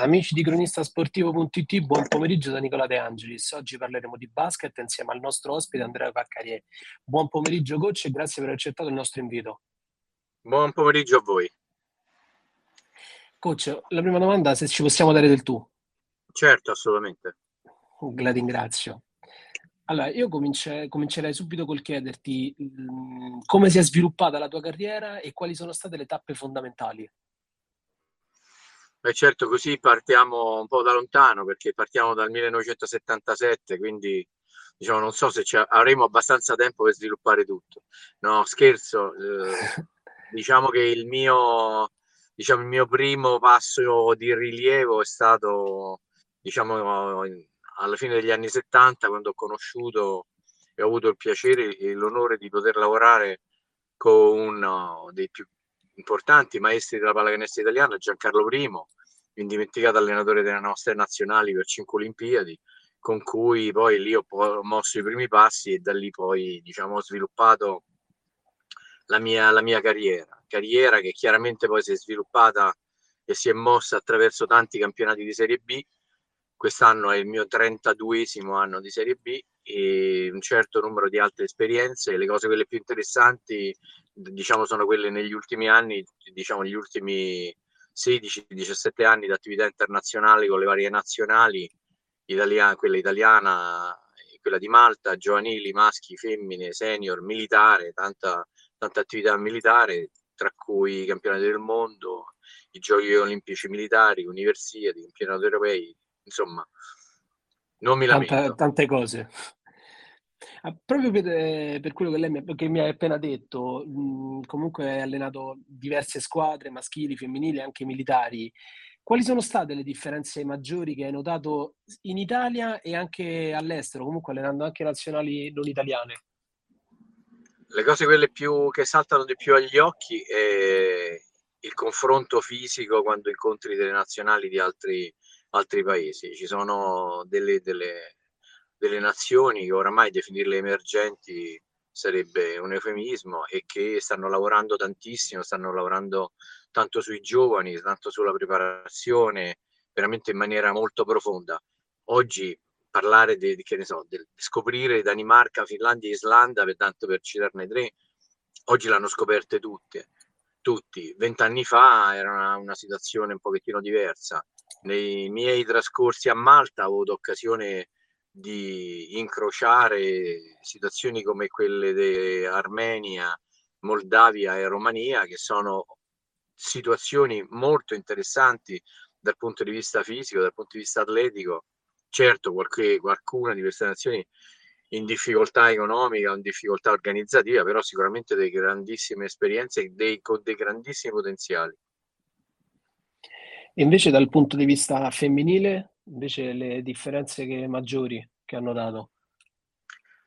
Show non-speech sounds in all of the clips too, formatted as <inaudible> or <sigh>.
Amici di cronistasportivo.it, buon pomeriggio da Nicola De Angelis. Oggi parleremo di basket insieme al nostro ospite Andrea Paccarie. Buon pomeriggio coach e grazie per aver accettato il nostro invito. Buon pomeriggio a voi. Coach, la prima domanda se ci possiamo dare del tu. Certo, assolutamente. La ringrazio. Allora, io comince, comincerei subito col chiederti mh, mm, come si è sviluppata la tua carriera e quali sono state le tappe fondamentali. Beh, certo, così partiamo un po' da lontano perché partiamo dal 1977, quindi diciamo, non so se avremo abbastanza tempo per sviluppare tutto. No, scherzo, eh, diciamo che il mio, diciamo, il mio primo passo di rilievo è stato diciamo, alla fine degli anni 70 quando ho conosciuto e ho avuto il piacere e l'onore di poter lavorare con uno dei più importanti maestri della pallacanestro italiana, Giancarlo I, indimenticato allenatore delle nostre nazionali per cinque Olimpiadi, con cui poi lì ho mosso i primi passi e da lì poi diciamo, ho sviluppato la mia, la mia carriera, carriera che chiaramente poi si è sviluppata e si è mossa attraverso tanti campionati di Serie B. Quest'anno è il mio 32esimo anno di Serie B e un certo numero di altre esperienze. Le cose quelle più interessanti, diciamo, sono quelle negli ultimi anni, diciamo, negli ultimi 16-17 anni di attività internazionale con le varie nazionali, italiana, quella italiana, quella di Malta, giovanili, maschi, femmine, senior, militare, tanta, tanta attività militare, tra cui i campionati del mondo, i giochi olimpici militari, universiadi, campionati europei, insomma, non mi lamento. Tante, tante cose. Ah, proprio per, eh, per quello che lei mi, che mi ha appena detto, mh, comunque hai allenato diverse squadre, maschili, femminili, anche militari. Quali sono state le differenze maggiori che hai notato in Italia e anche all'estero, comunque allenando anche nazionali non italiane? Le cose quelle più, che saltano di più agli occhi è il confronto fisico quando incontri delle nazionali di altri, altri paesi. Ci sono delle, delle delle nazioni che oramai definirle emergenti sarebbe un eufemismo e che stanno lavorando tantissimo, stanno lavorando tanto sui giovani, tanto sulla preparazione, veramente in maniera molto profonda. Oggi parlare di, che ne so, di scoprire Danimarca, Finlandia e Islanda, per tanto per citarne tre, oggi l'hanno scoperte tutte, tutti. Vent'anni fa era una, una situazione un pochettino diversa. Nei miei trascorsi a Malta ho avuto occasione di incrociare situazioni come quelle di Armenia, Moldavia e Romania, che sono situazioni molto interessanti dal punto di vista fisico, dal punto di vista atletico. Certo, qualche, qualcuna di queste nazioni in difficoltà economica, in difficoltà organizzativa, però sicuramente delle grandissime esperienze e dei, con dei grandissimi potenziali. Invece dal punto di vista femminile, invece le differenze che, maggiori che hanno dato?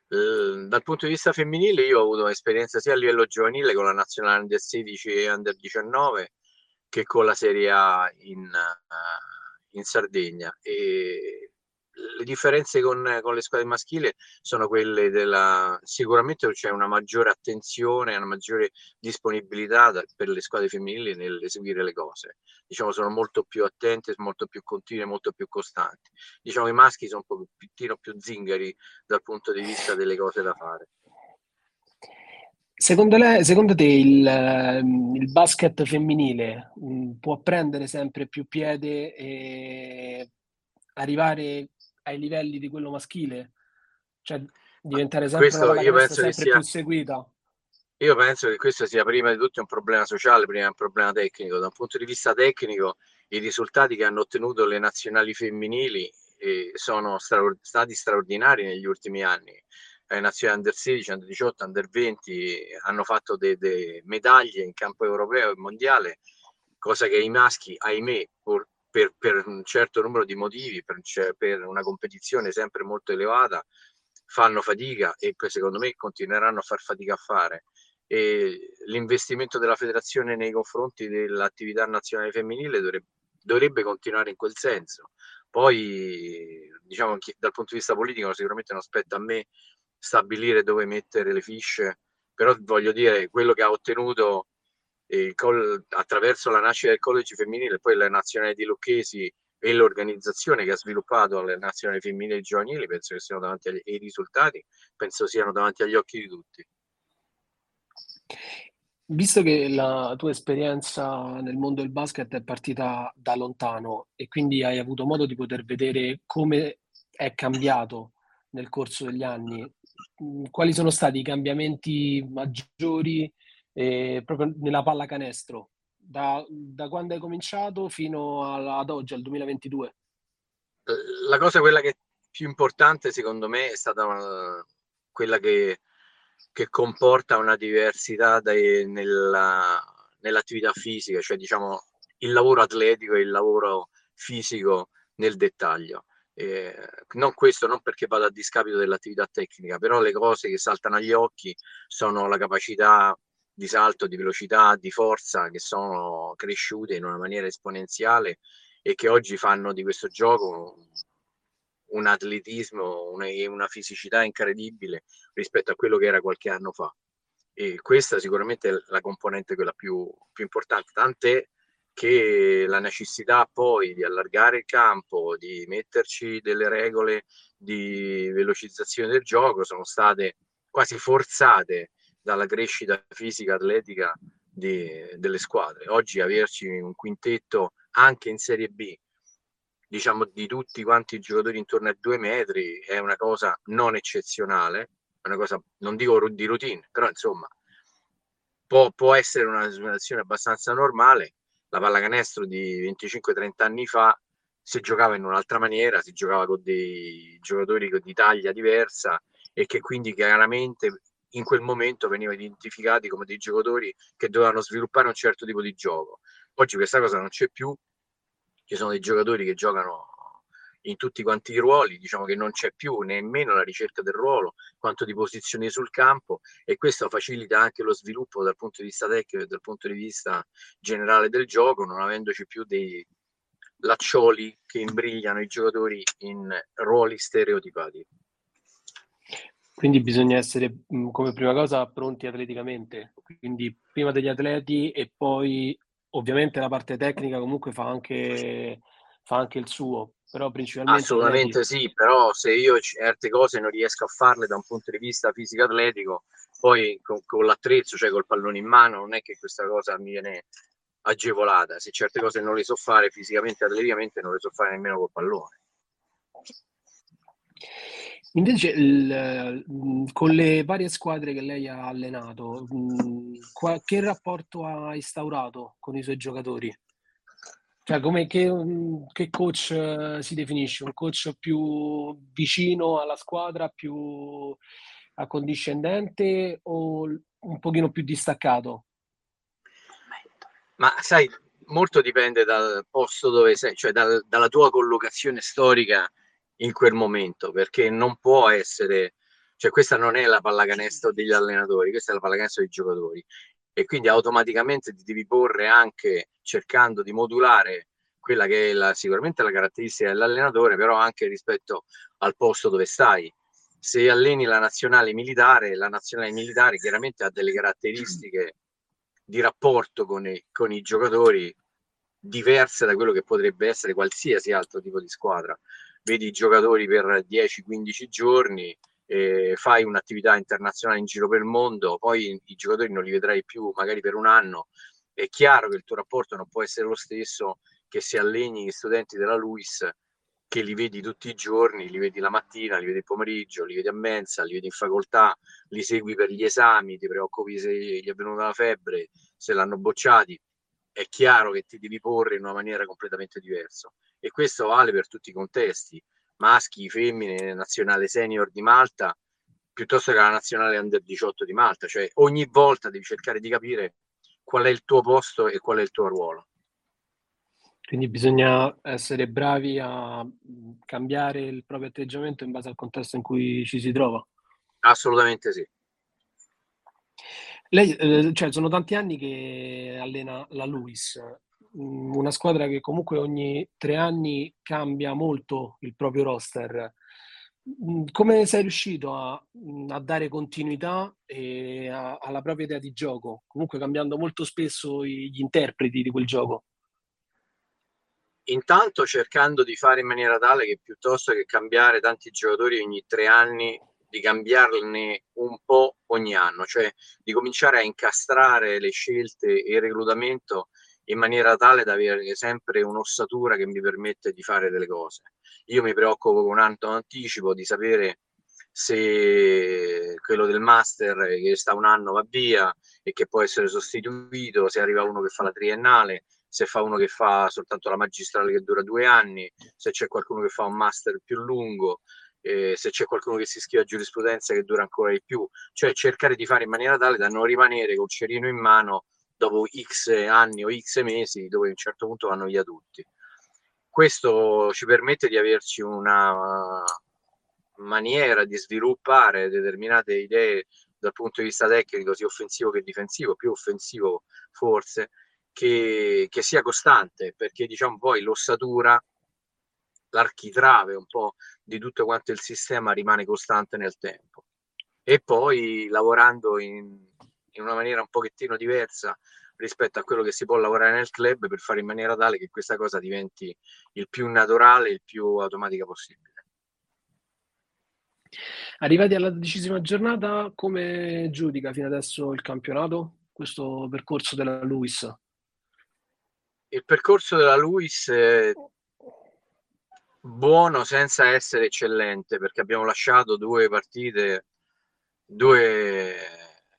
Eh, dal punto di vista femminile io ho avuto esperienza sia a livello giovanile con la nazionale under 16 e under 19 che con la Serie A in, uh, in Sardegna e le differenze con, con, le squadre maschili sono quelle della sicuramente c'è una maggiore attenzione, una maggiore disponibilità da, per le squadre femminili nell'eseguire le cose. Diciamo sono molto più attente, molto più continue, molto più costanti. Diciamo i maschi sono un pochettino più zingari dal punto di vista delle cose da fare. Secondo, lei, secondo te il, ehm, il, basket femminile mm, può prendere sempre più piede e arrivare ai livelli di quello maschile? Cioè diventare sempre questo, una io penso sempre sia, più seguita? Io penso che questo sia prima di tutto un problema sociale, prima un problema tecnico. Da un punto di vista tecnico, i risultati che hanno ottenuto le nazionali femminili eh, sono straor- stati straordinari negli ultimi anni. Le nazionali under 16, under 18, under 20 hanno fatto delle medaglie in campo europeo e mondiale, cosa che i maschi, ahimè, pur, per, per, un certo numero di motivi, per, cioè, per, una competizione sempre molto elevata, fanno fatica e secondo me continueranno a far fatica a fare. E l'investimento della federazione nei confronti dell'attività nazionale femminile dovrebbe, dovrebbe continuare in quel senso. Poi, diciamo, dal punto di vista politico, sicuramente non spetta a me stabilire dove mettere le fisce, però voglio dire, quello che ha ottenuto col, attraverso la nascita del college femminile, poi la nazionale di Lucchesi e l'organizzazione che ha sviluppato le nazionali femminili e giovanili, penso che siano davanti agli i risultati, penso siano davanti agli occhi di tutti. Visto che la tua esperienza nel mondo del basket è partita da lontano e quindi hai avuto modo di poter vedere come è cambiato nel corso degli anni, quali sono stati i cambiamenti maggiori eh, proprio nella pallacanestro da, da quando hai cominciato fino ad oggi, al 2022? La cosa quella che più importante secondo me è stata una, quella che che comporta una diversità dai, nella, nell'attività fisica, cioè diciamo il lavoro atletico e il lavoro fisico nel dettaglio. Eh, non questo non perché vado a discapito dell'attività tecnica, però le cose che saltano agli occhi sono la capacità di salto, di velocità, di forza che sono cresciute in una maniera esponenziale e che oggi fanno di questo gioco un atletismo, una, una fisicità incredibile rispetto a quello che era qualche anno fa. E questa sicuramente è la componente quella più, più importante, tant'è che la necessità poi di allargare il campo, di metterci delle regole di velocizzazione del gioco sono state quasi forzate dalla crescita fisica atletica di, delle squadre. Oggi averci un quintetto anche in Serie B diciamo di tutti quanti i giocatori intorno ai due metri è una cosa non eccezionale, è una cosa, non dico di routine, però insomma può, può essere una situazione abbastanza normale. La pallacanestro di 25-30 anni fa si giocava in un'altra maniera, si giocava con dei giocatori di taglia diversa e che quindi chiaramente in quel momento venivano identificati come dei giocatori che dovevano sviluppare un certo tipo di gioco. Oggi questa cosa non c'è più ci sono dei giocatori che giocano in tutti quanti i ruoli, diciamo che non c'è più nemmeno la ricerca del ruolo quanto di posizioni sul campo e questo facilita anche lo sviluppo dal punto di vista tecnico e dal punto di vista generale del gioco, non avendoci più dei laccioli che imbrigliano i giocatori in ruoli stereotipati. Quindi bisogna essere come prima cosa pronti atleticamente, quindi prima degli atleti e poi ovviamente la parte tecnica comunque fa anche, fa anche il suo, però principalmente... Assolutamente atleti... sì, però se io certe cose non riesco a farle da un punto di vista fisico-atletico, poi con, con l'attrezzo, cioè col pallone in mano, non è che questa cosa mi viene agevolata. Se certe cose non le so fare fisicamente, atleticamente, non le so fare nemmeno col pallone. Invece, il, mm, con le varie squadre che lei ha allenato, mm, che rapporto ha instaurato con i suoi giocatori? Cioè, come, che, mm, che coach eh, si definisce? Un coach più vicino alla squadra, più accondiscendente o un pochino più distaccato? Ma sai, molto dipende dal posto dove sei, cioè dal- dalla tua collocazione storica in quel momento, perché non può essere, cioè questa non è la pallacanestro degli allenatori, questa è la pallacanestro dei giocatori e quindi automaticamente ti devi porre anche cercando di modulare quella che è la, sicuramente la caratteristica dell'allenatore, però anche rispetto al posto dove stai. Se alleni la nazionale militare, la nazionale militare chiaramente ha delle caratteristiche di rapporto con i, con i giocatori diverse da quello che potrebbe essere qualsiasi altro tipo di squadra vedi i giocatori per 10-15 giorni, eh, fai un'attività internazionale in giro per il mondo, poi i giocatori non li vedrai più magari per un anno. È chiaro che il tuo rapporto non può essere lo stesso che se alleni gli studenti della LUIS che li vedi tutti i giorni, li vedi la mattina, li vedi il pomeriggio, li vedi a mensa, li vedi in facoltà, li segui per gli esami, ti preoccupi se gli è venuta la febbre, se l'hanno bocciati, è chiaro che ti devi porre in una maniera completamente diversa e questo vale per tutti i contesti, maschi, femmine, nazionale senior di Malta, piuttosto che la nazionale under 18 di Malta, cioè ogni volta devi cercare di capire qual è il tuo posto e qual è il tuo ruolo. Quindi bisogna essere bravi a cambiare il proprio atteggiamento in base al contesto in cui ci si trova. Assolutamente sì. Lei, eh, cioè, sono tanti anni che allena la Luis, mm, una squadra che comunque ogni tre anni cambia molto il proprio roster. Mm, come sei riuscito a, mm, a dare continuità a, alla propria idea di gioco, comunque cambiando molto spesso gli interpreti di quel gioco? intanto cercando di fare in maniera tale che piuttosto che cambiare tanti giocatori ogni tre anni, di cambiarne un po' ogni anno, cioè di cominciare a incastrare le scelte e il reclutamento in maniera tale da avere sempre un'ossatura che mi permette di fare delle cose. Io mi preoccupo con un anno anticipo di sapere se quello del master che sta un anno va via e che può essere sostituito, se arriva uno che fa la triennale, se fa uno che fa soltanto la magistrale che dura due anni, se c'è qualcuno che fa un master più lungo, eh, se c'è qualcuno che si iscrive a giurisprudenza che dura ancora di più, cioè cercare di fare in maniera tale da non rimanere col cerino in mano dopo X anni o X mesi dove a un certo punto vanno via tutti. Questo ci permette di averci una maniera di sviluppare determinate idee dal punto di vista tecnico, sia offensivo che difensivo, più offensivo forse, che, che sia costante, perché diciamo poi l'ossatura, l'architrave un po' di tutto quanto il sistema rimane costante nel tempo. E poi lavorando in, in una maniera un pochettino diversa rispetto a quello che si può lavorare nel club per fare in maniera tale che questa cosa diventi il più naturale, il più automatica possibile. Arrivati alla dodicesima giornata, come giudica fino adesso il campionato, questo percorso della Luis? il percorso della Luis è buono senza essere eccellente perché abbiamo lasciato due partite, due,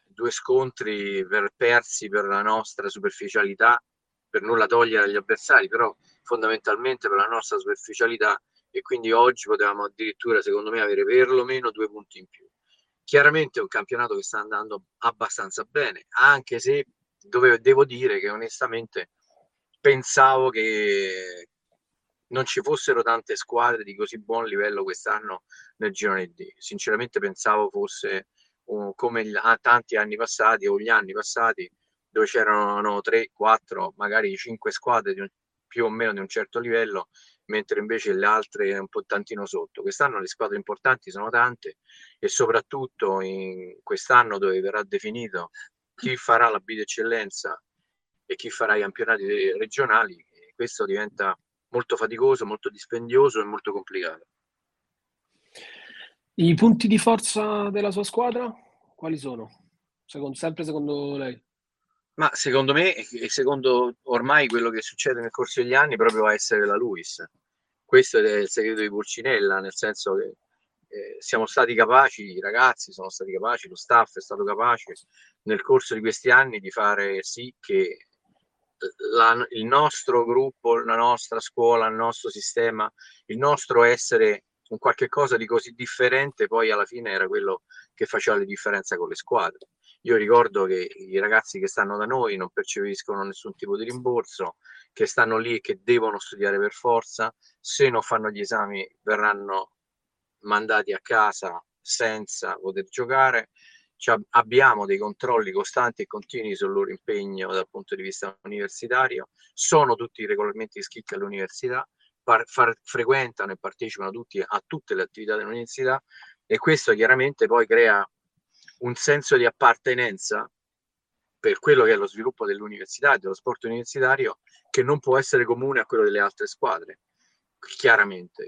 due scontri per persi per la nostra superficialità, per nulla togliere agli avversari, però fondamentalmente per la nostra superficialità e quindi oggi potevamo addirittura, secondo me, avere perlomeno due punti in più. Chiaramente è un campionato che sta andando abbastanza bene, anche se dove, devo dire che onestamente pensavo che non ci fossero tante squadre di così buon livello quest'anno nel girone D. Sinceramente pensavo fosse uh, come gli, ah, tanti anni passati o gli anni passati dove c'erano 3, 4, magari 5 squadre un, più o meno di un certo livello, mentre invece le altre un po' tantino sotto. Quest'anno le squadre importanti sono tante e soprattutto in quest'anno dove verrà definito chi farà la bid eccellenza e chi farà i campionati regionali, questo diventa molto faticoso, molto dispendioso e molto complicato. I punti di forza della sua squadra quali sono? Secondo, sempre secondo lei? Ma secondo me, e secondo ormai quello che succede nel corso degli anni, proprio va a essere la Luis. Questo è il segreto di Pulcinella, nel senso che eh, siamo stati capaci, i ragazzi sono stati capaci, lo staff è stato capace nel corso di questi anni di fare sì che la, il nostro gruppo, la nostra scuola, il nostro sistema, il nostro essere un qualche cosa di così differente, poi alla fine era quello che faceva la differenza con le squadre. Io ricordo che i ragazzi che stanno da noi non percepiscono nessun tipo di rimborso, che stanno lì e che devono studiare per forza, se non fanno gli esami verranno mandati a casa senza poter giocare cioè, abbiamo dei controlli costanti e continui sul loro impegno dal punto di vista universitario, sono tutti regolarmente iscritti all'università, par- far- frequentano e partecipano tutti a tutte le attività dell'università e questo chiaramente poi crea un senso di appartenenza per quello che è lo sviluppo dell'università e dello sport universitario che non può essere comune a quello delle altre squadre, chiaramente.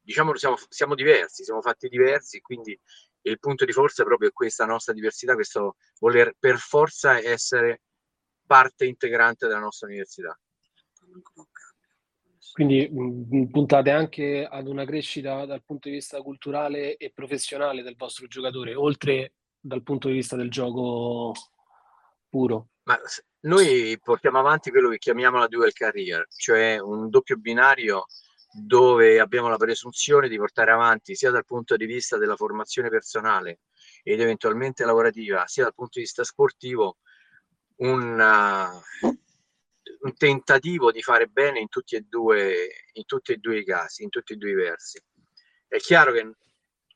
Diciamo siamo, siamo diversi, siamo fatti diversi, quindi il punto di forza è proprio questa nostra diversità, questo voler per forza essere parte integrante della nostra università. Quindi mh, mm, puntate anche ad una crescita dal punto di vista culturale e professionale del vostro giocatore, oltre dal punto di vista del gioco puro. Ma noi portiamo avanti quello che chiamiamo la dual career, cioè un doppio binario dove abbiamo la presunzione di portare avanti sia dal punto di vista della formazione personale ed eventualmente lavorativa, sia dal punto di vista sportivo, un, uh, un tentativo di fare bene in tutti, e due, in tutti e due i casi, in tutti e due i versi. È chiaro che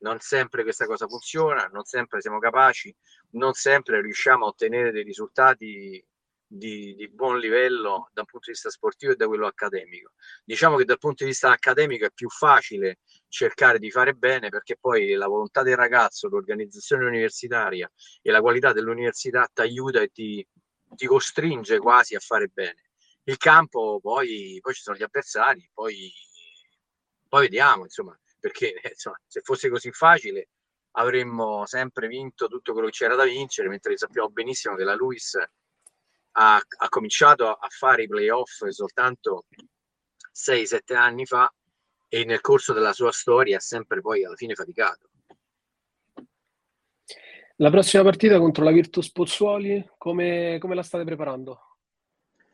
non sempre questa cosa funziona, non sempre siamo capaci, non sempre riusciamo a ottenere dei risultati di, di, buon livello dal punto di vista sportivo e da quello accademico. Diciamo che dal punto di vista accademico è più facile cercare di fare bene perché poi la volontà del ragazzo, l'organizzazione universitaria e la qualità dell'università ti aiuta e ti, ti costringe quasi a fare bene. il campo, poi, poi ci sono gli avversari, poi, poi vediamo, insomma, perché <laughs> insomma, se fosse così facile avremmo sempre vinto tutto quello che c'era da vincere, mentre sappiamo benissimo che la Luis ha, ha cominciato a fare i playoff soltanto 6-7 anni fa e nel corso della sua storia ha sempre poi alla fine faticato. La prossima partita contro la Virtus Pozzuoli, come, come la state preparando?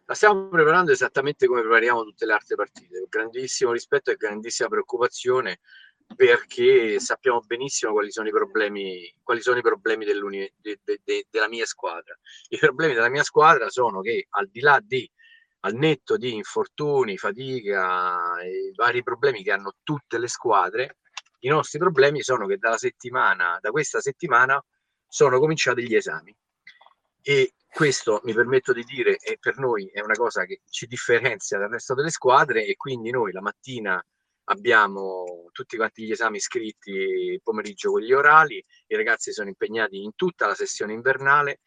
La stiamo preparando esattamente come prepariamo tutte le altre partite, con grandissimo rispetto e grandissima preoccupazione perché sappiamo benissimo quali sono i problemi, quali sono i problemi de, de, de, della mia squadra. I problemi della mia squadra sono che al di là di al netto di infortuni, fatica e vari problemi che hanno tutte le squadre, i nostri problemi sono che dalla settimana, da questa settimana sono cominciati gli esami. E questo mi permetto di dire, e per noi è una cosa che ci differenzia dal resto delle squadre e quindi noi la mattina abbiamo tutti quanti gli esami scritti pomeriggio con gli orali, i ragazzi sono impegnati in tutta la sessione invernale.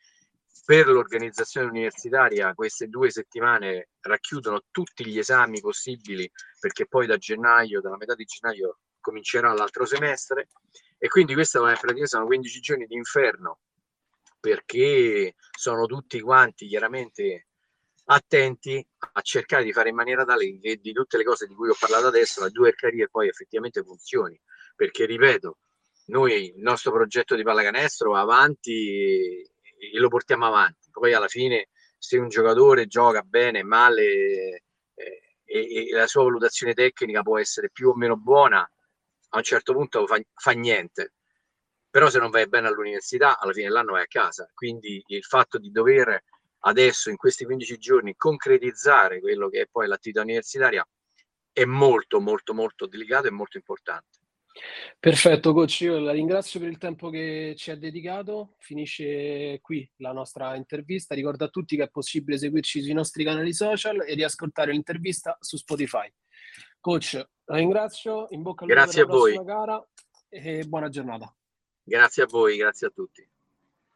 Per l'organizzazione universitaria queste due settimane racchiudono tutti gli esami possibili perché poi da gennaio, dalla metà di gennaio comincerà l'altro semestre. E quindi praticamente sono 15 giorni di inferno perché sono tutti quanti chiaramente attenti a cercare di fare in maniera tale che di tutte le cose di cui ho parlato adesso la due career poi effettivamente funzioni perché ripeto noi il nostro progetto di pallacanestro va avanti e lo portiamo avanti. Poi alla fine se un giocatore gioca bene, male eh, e, e, la sua valutazione tecnica può essere più o meno buona, a un certo punto fa, fa niente. Però se non vai bene all'università, alla fine dell'anno vai a casa. Quindi il fatto di dover adesso, in questi 15 giorni, concretizzare quello che è poi l'attività universitaria è molto, molto, molto delicato e molto importante. Perfetto, coach, io la ringrazio per il tempo che ci ha dedicato. Finisce qui la nostra intervista. Ricordo a tutti che è possibile seguirci sui nostri canali social e riascoltare l'intervista su Spotify. Coach, la ringrazio, in bocca al lupo per la prossima gara e buona giornata. Grazie a voi, grazie a tutti.